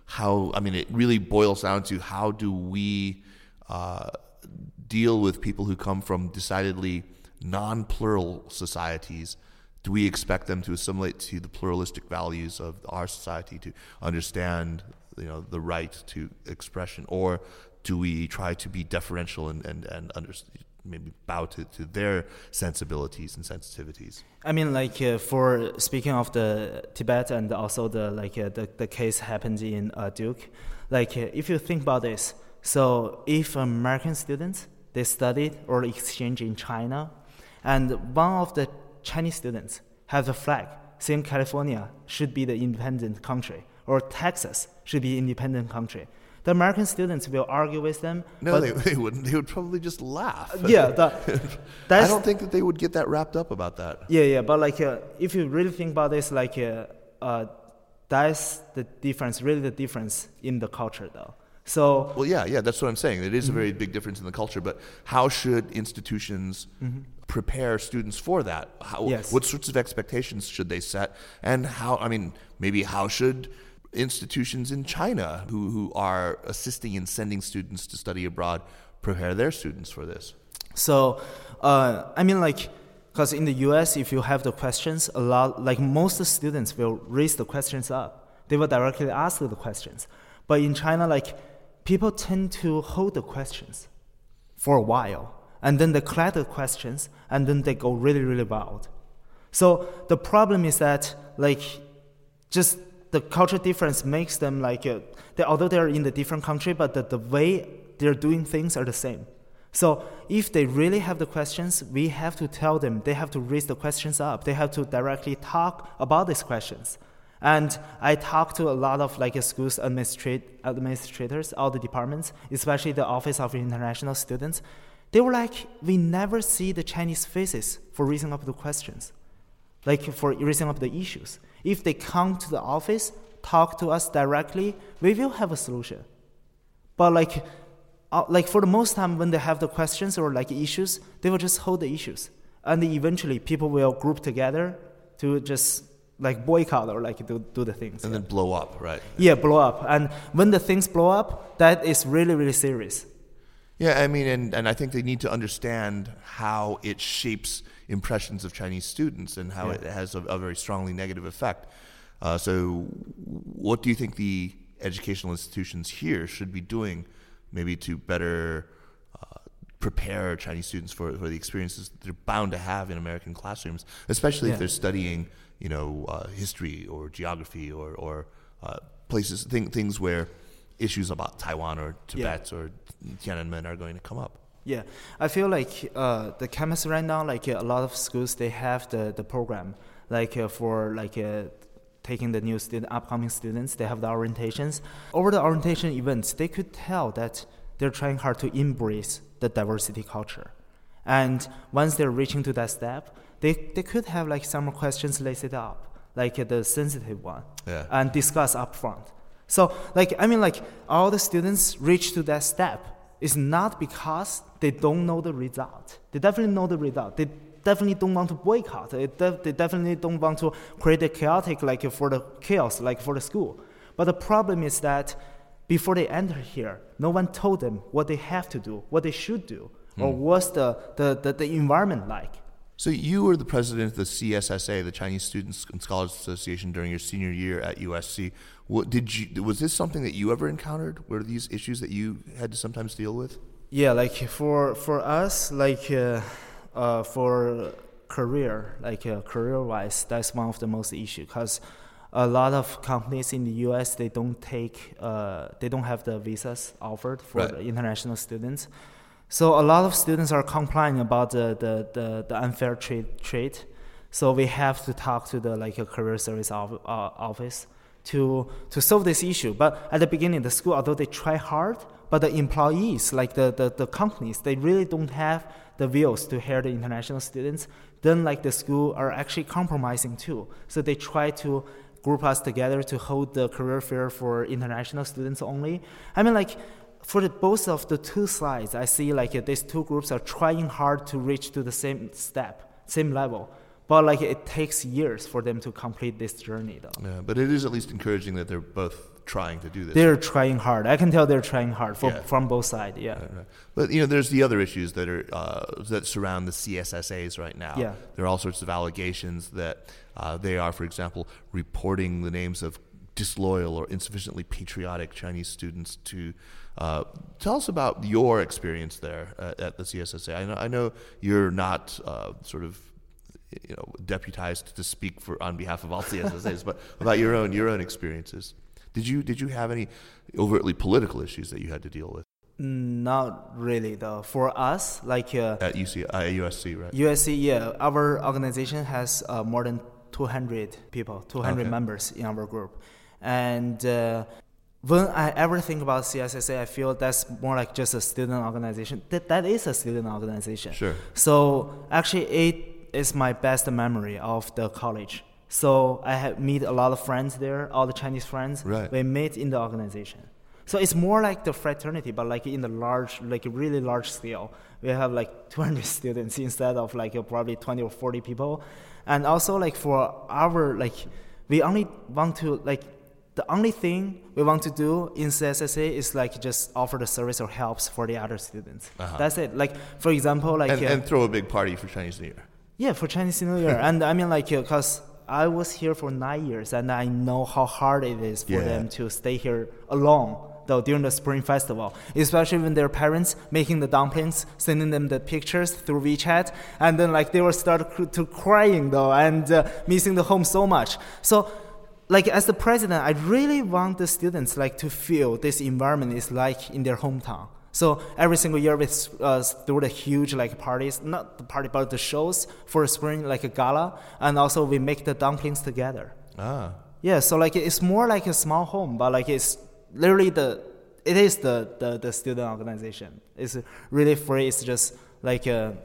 how I mean it really boils down to how do we uh, deal with people who come from decidedly non plural societies? Do we expect them to assimilate to the pluralistic values of our society to understand you know, the right to expression? Or do we try to be deferential and, and, and under, maybe bow to, to their sensibilities and sensitivities. I mean, like uh, for speaking of the Tibet and also the like uh, the the case happened in uh, Duke, like uh, if you think about this, so if American students they studied or exchange in China, and one of the Chinese students has a flag saying California should be the independent country or Texas should be independent country the American students will argue with them. No, they, they wouldn't. They would probably just laugh. Yeah, that, I don't think that they would get that wrapped up about that. Yeah, yeah, but like uh, if you really think about this, like uh, uh, that's the difference, really the difference in the culture, though. So well, yeah, yeah, that's what I'm saying. It is mm-hmm. a very big difference in the culture. But how should institutions mm-hmm. prepare students for that? How, yes. What sorts of expectations should they set? And how? I mean, maybe how should institutions in China who, who are assisting in sending students to study abroad prepare their students for this? So, uh, I mean, like, because in the US, if you have the questions, a lot, like most students will raise the questions up. They will directly ask the questions. But in China, like, people tend to hold the questions for a while. And then they collect the questions, and then they go really, really wild. So the problem is that, like, just the cultural difference makes them like uh, they, although they're in the different country, but the, the way they're doing things are the same. So if they really have the questions, we have to tell them they have to raise the questions up. They have to directly talk about these questions. And I talked to a lot of like schools administrate, administrators, all the departments, especially the Office of International Students. They were like, we never see the Chinese faces for raising up the questions, like for raising up the issues. If they come to the office, talk to us directly, we will have a solution. But like, uh, like for the most time, when they have the questions or like issues, they will just hold the issues, and eventually people will group together to just like boycott or like do, do the things. And yeah. then blow up, right? Yeah, blow up. And when the things blow up, that is really, really serious. Yeah, I mean, and, and I think they need to understand how it shapes impressions of Chinese students and how yeah. it has a, a, very strongly negative effect. Uh, so, what do you think the educational institutions here should be doing, maybe to better uh, prepare Chinese students for, for the experiences they're bound to have in American classrooms, especially yeah. if they're studying, you know, uh, history or geography or, or uh, places, th- things where issues about Taiwan or Tibet yeah. or Tiananmen are going to come up. Yeah, I feel like uh, the campus right now, like uh, a lot of schools, they have the, the program, like uh, for like uh, taking the new student, upcoming students, they have the orientations. Over the orientation events, they could tell that they're trying hard to embrace the diversity culture. And once they're reaching to that step, they, they could have like some questions listed up, like uh, the sensitive one, yeah. and discuss upfront. So, like, I mean, like, all the students reach to that step is not because they don't know the result. They definitely know the result. They definitely don't want to boycott. They, de- they definitely don't want to create a chaotic, like, for the chaos, like, for the school. But the problem is that before they enter here, no one told them what they have to do, what they should do, hmm. or what's the, the, the, the environment like. So you were the president of the CSSA, the Chinese Students and Scholars Association, during your senior year at USC. What did you? Was this something that you ever encountered? Were these issues that you had to sometimes deal with? Yeah, like for for us, like uh, uh, for career, like uh, career wise, that's one of the most issue because a lot of companies in the U.S. they don't take uh, they don't have the visas offered for right. international students. So a lot of students are complaining about the, the, the, the unfair trade trade. So we have to talk to the like a career service of, uh, office to to solve this issue. But at the beginning, the school, although they try hard, but the employees, like the, the, the companies, they really don't have the wheels to hire the international students. Then like the school are actually compromising too. So they try to group us together to hold the career fair for international students only. I mean like for the, both of the two sides, I see like uh, these two groups are trying hard to reach to the same step, same level. But like it takes years for them to complete this journey, though. Yeah, but it is at least encouraging that they're both trying to do this. They're trying hard. I can tell they're trying hard for, yeah. from both sides. Yeah. Right, right. But you know, there's the other issues that are uh, that surround the CSSAs right now. Yeah. There are all sorts of allegations that uh, they are, for example, reporting the names of disloyal or insufficiently patriotic Chinese students to. Uh, tell us about your experience there at, at the CSSA. I know, I know you're not uh, sort of you know deputized to speak for on behalf of all CSSAs, but about your own your own experiences. Did you did you have any overtly political issues that you had to deal with? Not really though. For us, like uh, at UC, uh, USC, right? USC, yeah, our organization has uh, more than 200 people, 200 okay. members in our group, and uh, when I ever think about CSSA, I feel that's more like just a student organization. That that is a student organization. Sure. So actually, it is my best memory of the college. So I have meet a lot of friends there, all the Chinese friends. Right. We meet in the organization. So it's more like the fraternity, but like in the large, like really large scale. We have like 200 students instead of like probably 20 or 40 people. And also like for our like, we only want to like, the only thing we want to do in CSSA is like just offer the service or helps for the other students. Uh-huh. That's it. Like for example, like and, uh, and, throw a big party for Chinese New Year. Yeah, for Chinese New Year, and I mean like because I was here for nine years, and I know how hard it is for yeah. them to stay here alone though during the spring festival, especially when their parents making the dumplings, sending them the pictures through WeChat, and then like they will start to crying though and uh, missing the home so much. So like as the president, I really want the students like to feel this environment is like in their hometown. So every single year we uh, do the huge like parties, not the party, but the shows for spring like a gala, and also we make the dumplings together. Ah. Yeah, so like it's more like a small home, but like it's literally the it is the, the, the student organization. It's really free. It's just like a,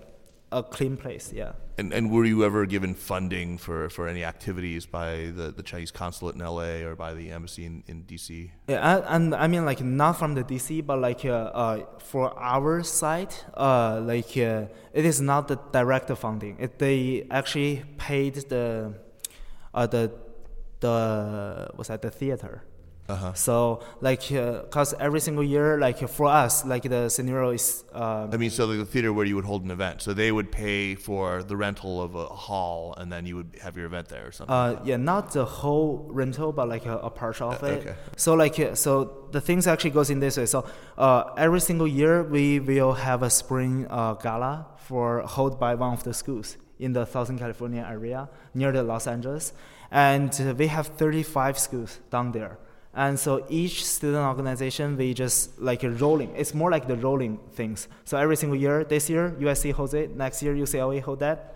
a clean place. Yeah. And, and were you ever given funding for, for any activities by the, the Chinese consulate in LA or by the embassy in, in DC? Yeah, and I mean like not from the DC, but like uh, uh, for our side, uh, like uh, it is not the direct funding. It, they actually paid the uh, the the what's that the theater uh-huh. So like, because uh, every single year, like for us, like the scenario is. Uh, I mean, so like the theater where you would hold an event, so they would pay for the rental of a hall, and then you would have your event there or something. Uh, yeah, not the whole rental, but like a, a partial of it. Okay. So like, so the things actually goes in this way. So uh, every single year we will have a spring uh, gala for held by one of the schools in the Southern California area near the Los Angeles, and we have 35 schools down there. And so each student organization, we just like rolling. It's more like the rolling things. So every single year, this year USC holds it, next year UCLA hold that.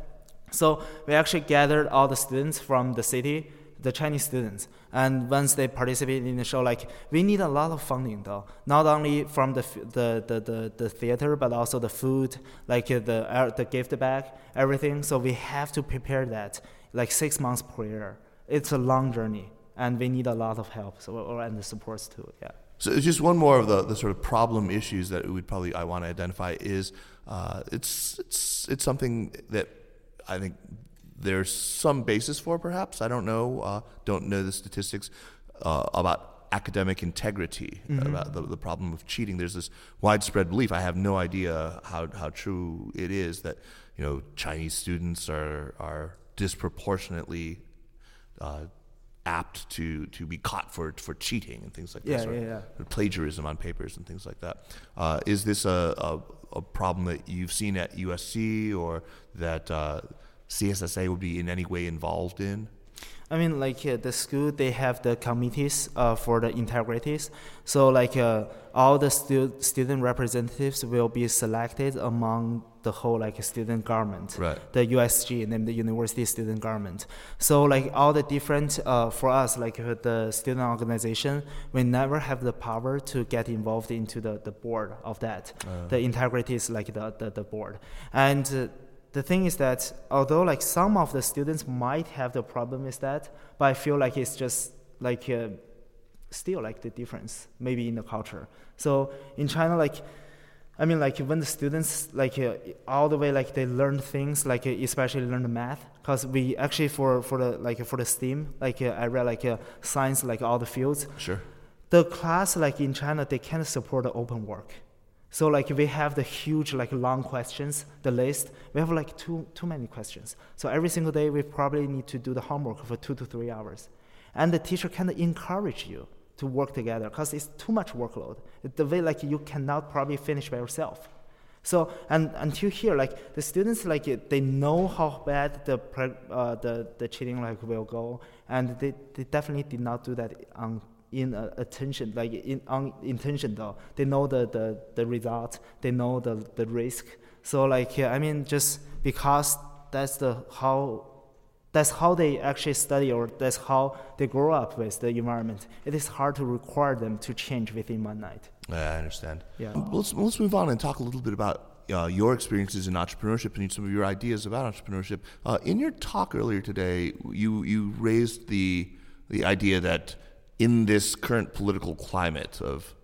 So we actually gathered all the students from the city, the Chinese students, and once they participate in the show, like we need a lot of funding though, not only from the the the the, the theater, but also the food, like uh, the uh, the gift bag, everything. So we have to prepare that like six months per year. It's a long journey and they need a lot of help so, or, and the supports too. Yeah. So just one more of the, the sort of problem issues that we'd probably I want to identify is uh, it's it's it's something that I think there's some basis for perhaps I don't know uh, don't know the statistics uh, about academic integrity mm-hmm. about the, the problem of cheating there's this widespread belief I have no idea how, how true it is that you know Chinese students are are disproportionately uh, apt to to be caught for for cheating and things like yeah, this, or, yeah, yeah. plagiarism on papers and things like that. Uh, is this a, a, a problem that you've seen at USC or that uh, CSSA would be in any way involved in? I mean, like uh, the school, they have the committees uh, for the integrities. So, like uh, all the stu- student representatives will be selected among the whole like student government, right. the USG, named the University Student Government. So, like all the different uh, for us, like uh, the student organization, we never have the power to get involved into the, the board of that. Uh. The integrities, like the, the, the board, and the thing is that although like some of the students might have the problem is that, but I feel like it's just like uh, still like the difference maybe in the culture. So in China, like I mean, like when the students like uh, all the way like they learn things like uh, especially learn the math because we actually for for the like for the STEAM like uh, I read like uh, science like all the fields. Sure. The class like in China they can't support the open work. So like we have the huge like long questions, the list. We have like too too many questions. So every single day we probably need to do the homework for two to three hours. and the teacher of encourage you to work together because it's too much workload. The way like you cannot probably finish by yourself. So and until here, like the students, like they know how bad the uh, the the cheating like will go, and they, they definitely did not do that on in uh, attention, like in on intention though. They know the the the result. They know the the risk. So like yeah, I mean, just because that's the how that's how they actually study or that's how they grow up with the environment. It is hard to require them to change within one night. Yeah, I understand. Yeah. Let's, let's move on and talk a little bit about uh, your experiences in entrepreneurship and some of your ideas about entrepreneurship. Uh, in your talk earlier today, you, you raised the, the idea that in this current political climate of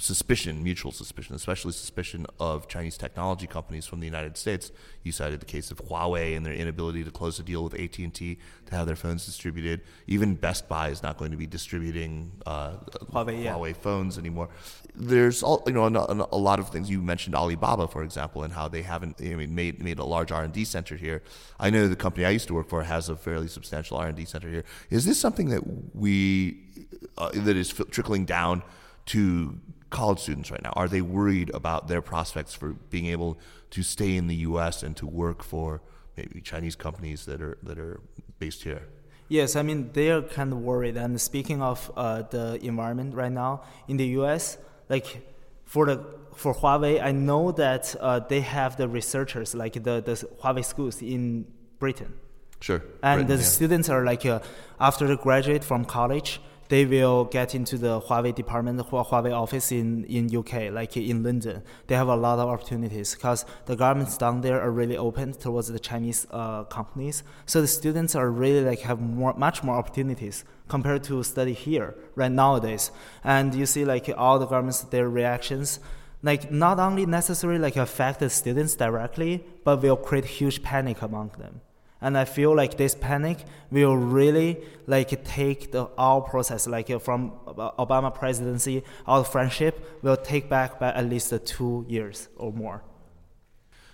suspicion, mutual suspicion, especially suspicion of Chinese technology companies from the United States. You cited the case of Huawei and their inability to close a deal with AT and T to have their phones distributed. Even Best Buy is not going to be distributing uh, Huawei, yeah. Phones anymore. There's all you know a, a, lot of things. You mentioned Alibaba, for example, and how they haven't I mean, made made a large R and D center here. I know the company I used to work for has a fairly substantial R and D center here. Is this something that we uh, that is trickling down? to college students right now? Are they worried about their prospects for being able to stay in the U.S. and to work for maybe Chinese companies that are that are based here? Yes, I mean they are kind of worried. And speaking of uh, the environment right now in the U.S., like for the for Huawei, I know that uh, they have the researchers like the the Huawei schools in Britain. Sure. And Britain, the yeah. students are like uh, after they graduate from college, they will get into the Huawei department, Huawei office in, in UK, like in London. They have a lot of opportunities because the governments down there are really open towards the Chinese uh, companies. So the students are really like have more, much more opportunities compared to study here right nowadays. And you see like all the governments, their reactions, like not only necessarily like affect the students directly, but will create huge panic among them. And I feel like this panic will really like take the our process, like uh, from Obama presidency, our friendship will take back by at least uh, two years or more.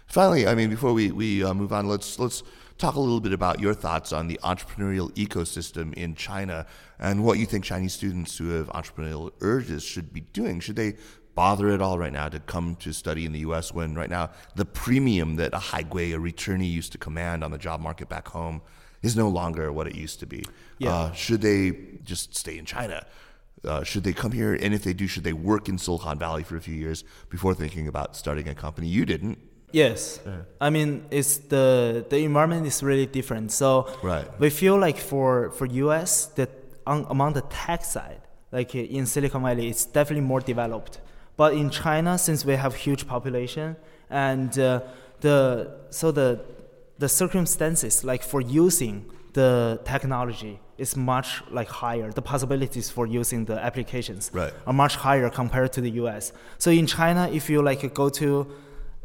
Finally, I mean, before we, we uh, move on, let's let's talk a little bit about your thoughts on the entrepreneurial ecosystem in China and what you think Chinese students who have entrepreneurial urges should be doing. Should they bother at all right now to come to study in the U.S. when right now the premium that a haigui, a returnee, used to command on the job market back home is no longer what it used to be. Yeah. Uh, should they just stay in China? Uh, should they come here? And if they do, should they work in Silicon Valley for a few years before thinking about starting a company? You didn't. Yes, yeah. I mean it's the the environment is really different. So right. we feel like for for US that on, among the tech side, like in Silicon Valley, it's definitely more developed. But in China, since we have huge population and uh, the so the the circumstances like for using the technology is much like higher. The possibilities for using the applications right. are much higher compared to the U.S. So in China, if you like go to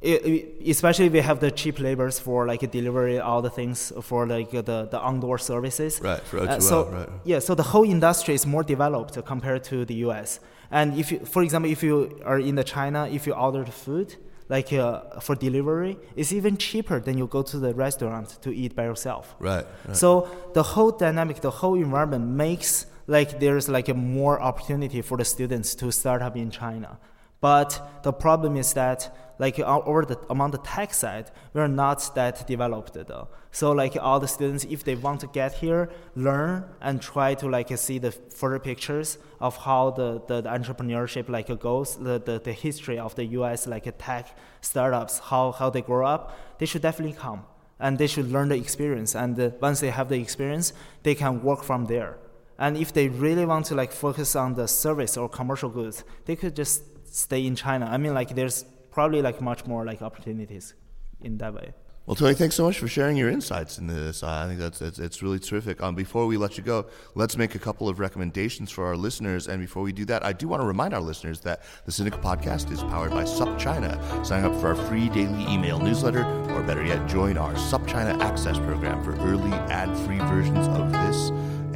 especially we have the cheap labors for like delivery all the things for like the, the outdoor services right for O2O, uh, so right. yeah so the whole industry is more developed compared to the US and if you, for example, if you are in the China, if you order the food, like uh, for delivery, it's even cheaper than you go to the restaurant to eat by yourself. Right, right. So the whole dynamic, the whole environment makes like there's like a more opportunity for the students to start up in China. But the problem is that like over the among the tech side, we're not that developed though. So like all the students, if they want to get here, learn and try to like see the further pictures of how the, the, the entrepreneurship like goes, the, the, the history of the U.S. like tech startups, how how they grow up, they should definitely come and they should learn the experience. And uh, once they have the experience, they can work from there. And if they really want to like focus on the service or commercial goods, they could just stay in China. I mean, like there's probably like much more like opportunities in that way. Well, Tony, thanks so much for sharing your insights in this. I think that's it's, it's really terrific. Um, before we let you go, let's make a couple of recommendations for our listeners. And before we do that, I do want to remind our listeners that the Sinica podcast is powered by SupChina. Sign up for our free daily email newsletter, or better yet, join our SupChina Access program for early ad-free versions of this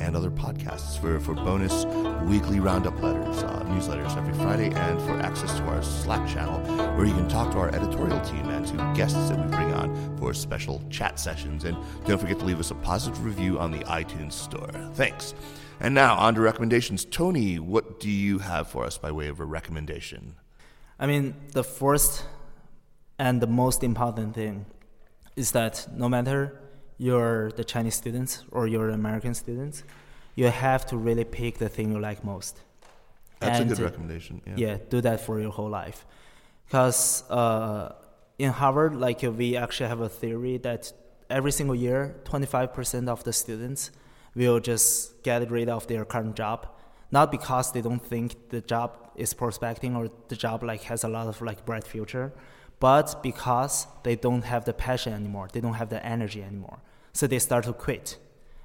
and other podcasts for, for bonus weekly roundup letters, uh, newsletters every Friday, and for access to our Slack channel where you can talk to our editorial team and to guests that we bring on for special chat sessions. And don't forget to leave us a positive review on the iTunes Store. Thanks. And now on to recommendations. Tony, what do you have for us by way of a recommendation? I mean, the first and the most important thing is that no matter you're the Chinese students or you're American students, you have to really pick the thing you like most. That's And, a good recommendation. Yeah. yeah do that for your whole life because uh, in harvard like uh, we actually have a theory that every single year 25% of the students will just get rid of their current job not because they don't think the job is prospecting or the job like has a lot of like bright future but because they don't have the passion anymore they don't have the energy anymore so they start to quit.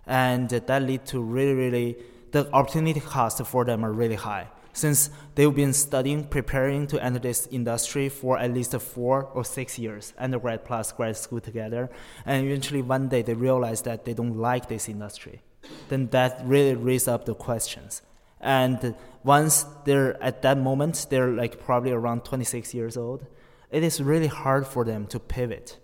And that lead to really really the opportunity cost for them are really high. Since they've been studying preparing to enter this industry for at least four or six years undergrad plus grad school together and eventually one day they realize that they don't like this industry. Then that really raises up the questions. And once they're at that moment they're like probably around 26 years old it is really hard for them to pivot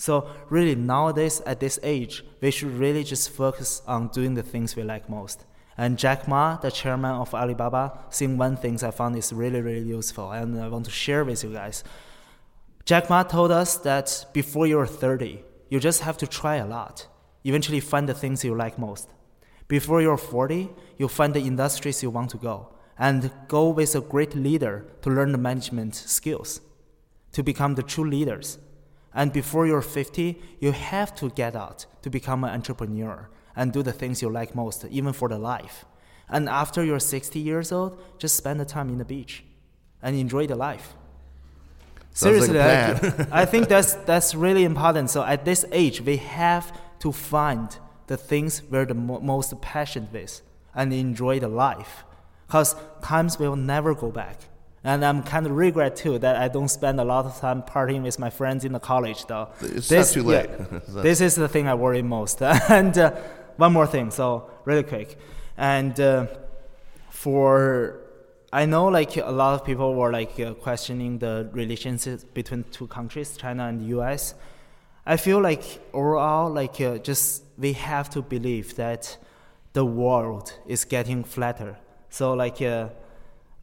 so really nowadays at this age, we should really just focus on doing the things we like most. And Jack Ma, the chairman of Alibaba, saying one thing I found is really, really useful and I want to share with you guys. Jack Ma told us that before you're 30, you just have to try a lot. Eventually find the things you like most. Before you're 40, you find the industries you want to go and go with a great leader to learn the management skills to become the true leaders. And before you're 50, you have to get out to become an entrepreneur and do the things you like most, even for the life. And after you're 60 years old, just spend the time in the beach and enjoy the life. Sounds like Seriously, I- I think that's that's really important. So at this age, we have to find the things we're the mo- most passionate with and enjoy the life, because times will never go back. And I'm kind of regret too that I don't spend a lot of time partying with my friends in the college though. It's not too late. this is the thing I worry most. and uh, one more thing, so really quick, and uh, for I know like a lot of people were like uh, questioning the relations between two countries, China and the U.S. I feel like overall, like uh, just we have to believe that the world is getting flatter. So like uh,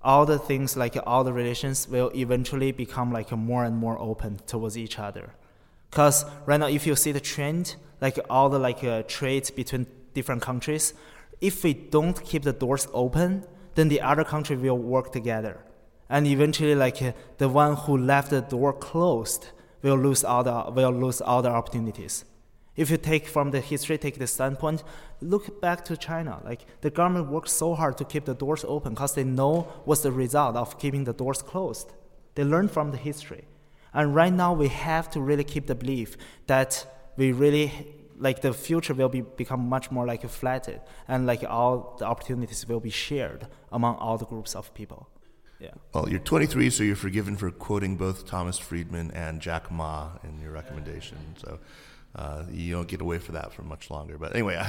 all the things, like all the relations, will eventually become like more and more open towards each other. Because right now, if you see the trend, like all the like uh, trades between different countries, if we don't keep the doors open, then the other country will work together, and eventually, like uh, the one who left the door closed will lose all the will lose all the opportunities. If you take from the history, take the standpoint, look back to China. Like the government worked so hard to keep the doors open because they know what's the result of keeping the doors closed. They learned from the history. And right now we have to really keep the belief that we really like the future will be become much more like flatted and like all the opportunities will be shared among all the groups of people. Yeah. Well, you're 23, so you're forgiven for quoting both Thomas Friedman and Jack Ma in your recommendation. So uh, you don't get away for that for much longer. But anyway,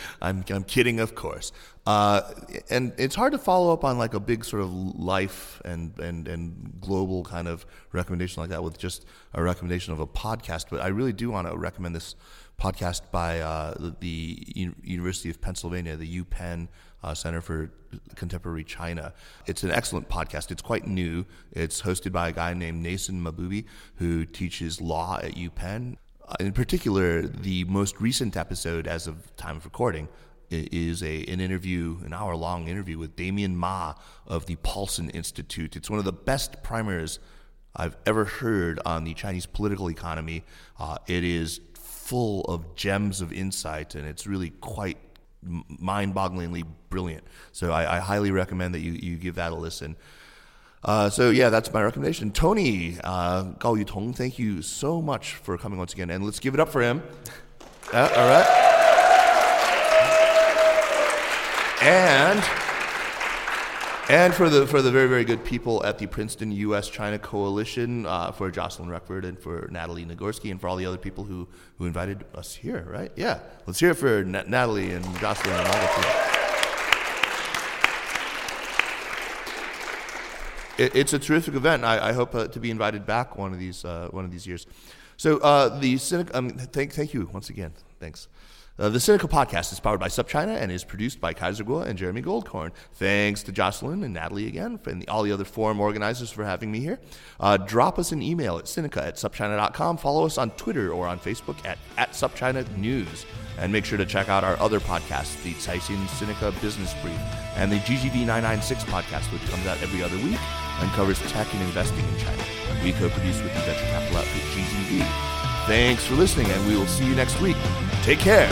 I'm, I'm kidding, of course. Uh, and it's hard to follow up on like a big sort of life and, and, and global kind of recommendation like that with just a recommendation of a podcast. But I really do want to recommend this podcast by uh, the, University of Pennsylvania, the UPenn uh, Center for Contemporary China. It's an excellent podcast. It's quite new. It's hosted by a guy named Neysun Mahboubi, who teaches law at UPenn. Uh, in particular, the most recent episode, as of time of recording, is a an interview, an hour long interview with Damien Ma of the Paulson Institute. It's one of the best primers I've ever heard on the Chinese political economy. Uh, it is full of gems of insight, and it's really quite mind-bogglingly brilliant. So I, I highly recommend that you, you give that a listen. Uh, so yeah, that's my recommendation. Tony uh, Gao Yutong, thank you so much for coming once again, and let's give it up for him. Uh, all right. And and for the for the very very good people at the Princeton U.S. China Coalition, uh, for Jocelyn Reckford and for Natalie Nagorski, and for all the other people who who invited us here. Right? Yeah. Let's hear it for Na- Natalie and Jocelyn and all the people. It, it's a terrific event. I, I hope uh, to be invited back one of these uh, one of these years. So uh, the Cynic, um, thank thank you once again. Thanks. Uh, the Sinica podcast is powered by SupChina and is produced by Kaiser Kuo and Jeremy Goldkorn. Thanks to Jocelyn and Natalie again and the, all the other forum organizers for having me here. Uh, drop us an email at Sinica at SupChina.com. Follow us on Twitter or on Facebook at, at SupChina News. And make sure to check out our other podcasts, the Caixin Sinica Business Brief and the GGV 996 podcast, which comes out every other week and covers tech and investing in China. We co-produce with the venture capital outfit GGV. Thanks for listening, and we will see you next week. Take care.